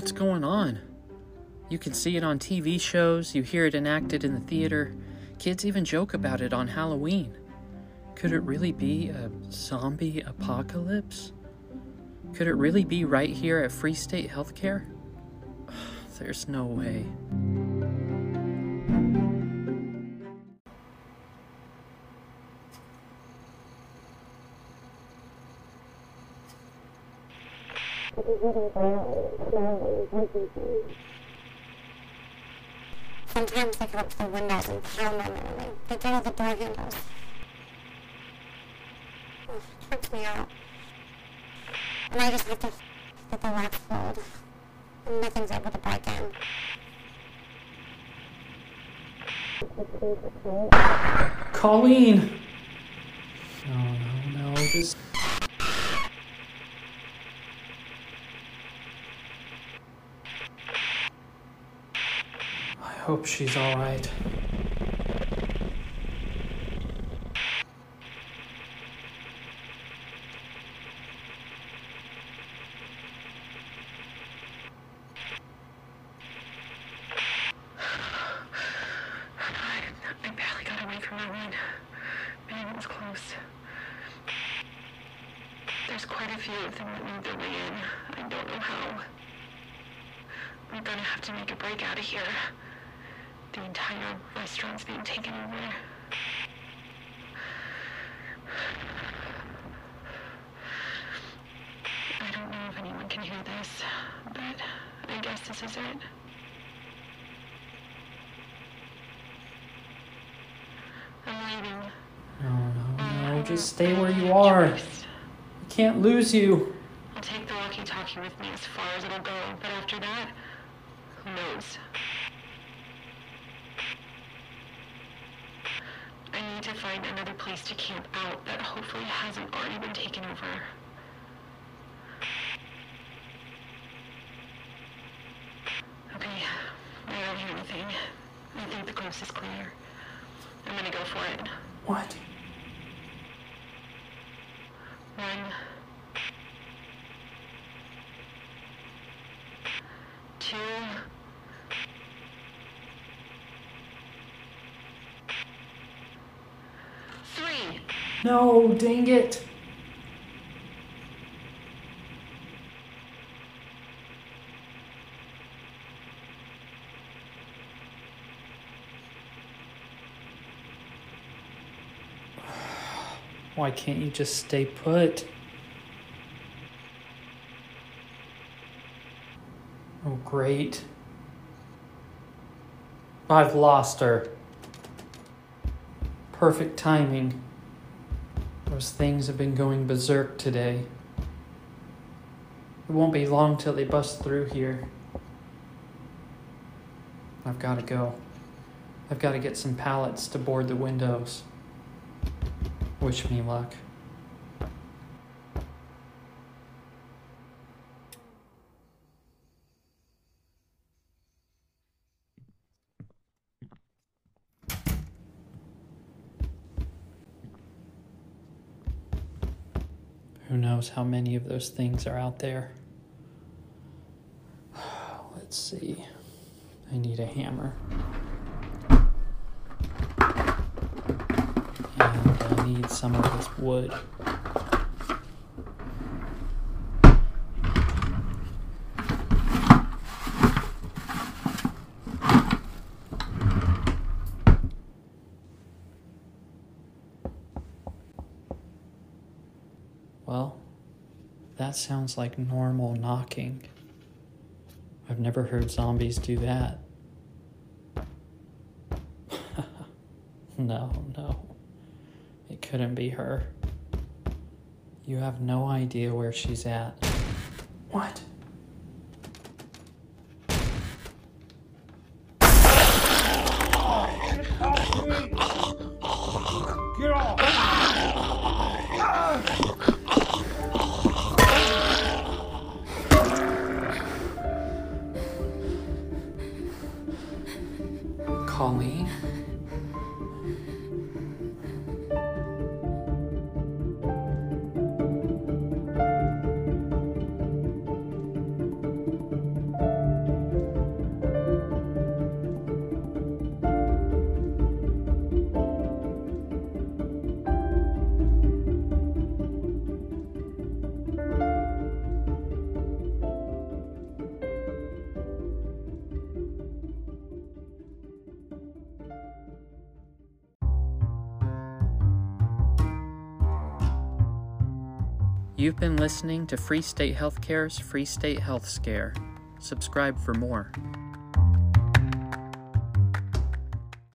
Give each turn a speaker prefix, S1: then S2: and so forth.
S1: What's going on? You can see it on TV shows, you hear it enacted in the theater. Kids even joke about it on Halloween. Could it really be a zombie apocalypse? Could it really be right here at Free State Healthcare? There's no way.
S2: Sometimes they go up to the windows and pound them, and they, they all the door handles. It freaks me out. And I just have to get the lock pulled, and nothing's able to break in.
S1: Colleen! Oh, no, no, no. Hope she's alright.
S3: I barely got away from that. Man, it was close. There's quite a few of them that made their way in. I don't know how. I'm gonna have to make a break out of here. The entire restaurant's being taken over. I don't know if anyone can hear this, but I guess this is it. I'm leaving.
S1: No, no, no, um, just stay where you are. I can't lose you.
S3: I'll take the walkie-talkie with me as far as it'll go, but after that, who knows? I need to find another place to camp out that hopefully hasn't already been taken over. Okay, I don't hear anything. I think the coast is clear. I'm gonna go for it.
S1: What?
S3: One. Two.
S1: No, dang it. Why can't you just stay put? Oh, great. I've lost her. Perfect timing. Those things have been going berserk today. It won't be long till they bust through here. I've got to go. I've got to get some pallets to board the windows. Wish me luck. Who knows how many of those things are out there? Let's see. I need a hammer. And I need some of this wood. Well, that sounds like normal knocking. I've never heard zombies do that. no, no. It couldn't be her. You have no idea where she's at. What? Colleen? You've been listening to Free State Healthcare's Free State Health Scare. Subscribe for more.